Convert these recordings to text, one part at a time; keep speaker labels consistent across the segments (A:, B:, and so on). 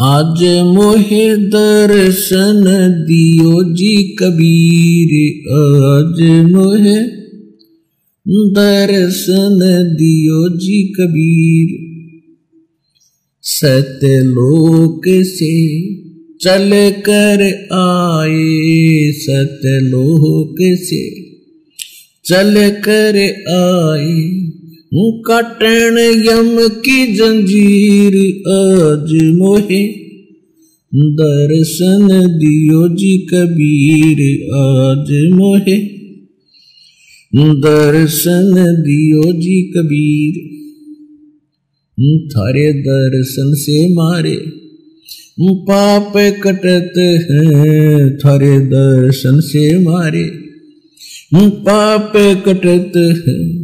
A: आज मोहे दर्शन दियो जी कबीर, आज मोहे दर्शन दियो जी कबीर। सतलोक से चल कर आए सतलोक से चल कर आए। कटण यम की जंजीर आज मोहे। दर्शन दियो जी कबीर आज मोहे। दर्शन दियो जी कबीर। थारे दर्शन से मारे। पाप कटत हैं, थारे दर्शन से मारे। पाप कटत है।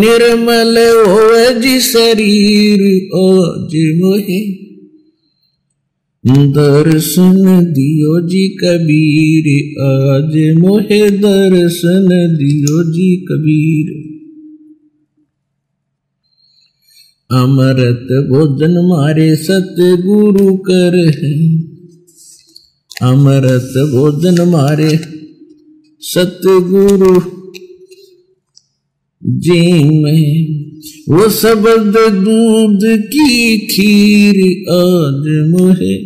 A: निर्मल हो जी शरीर, आज मोहे। दर्शन दियो जी कबीर, आज मोहे दर्शन दियो जी कबीर। अमृत भोजन मारे सतगुरु कर है। अमृत भोजन मारे सतगुरु जी में, वो शब्द दूध की खीर आज मुहे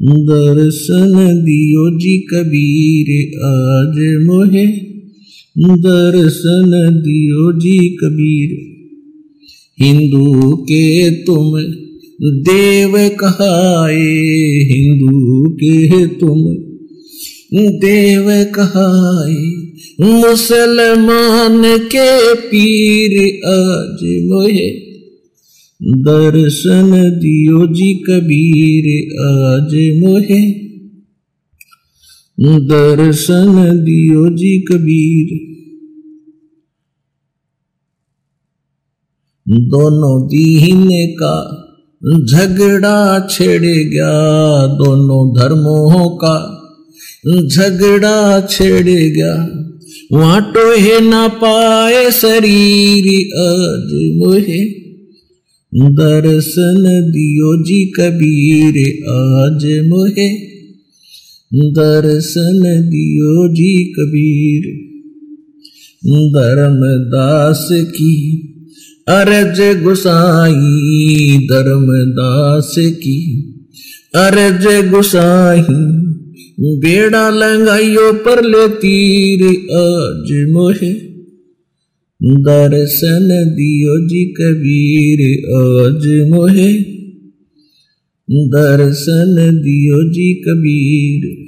A: दर्शन दियो जी कबीर आज मुहे दर्शन दियो जी कबीर, हिंदू के तुम देव कहाए, हिंदू के तुम देव कहाए मुसलमान के पीर आज मोहे। दर्शन दियो जी कबीर आज मोहे। दर्शन दियो जी कबीर। दोनों दीन का झगड़ा छिड़ गया, दोनों धर्मों का झगड़ा छेड़ गया। वहाँ टोहे ना पाए शरीर आज मोहे। दर्शन दियो जी कबीर आज मोहे। दर्शन दियो जी कबीर। धर्मदास की अरज गुसाई, धर्मदास की अरज गुसाई। बेड़ा लंगाइयो पर ले तीर आज मोहे। दर्शन दियो जी कबीर आज मोहे। दर्शन दियो जी कबीर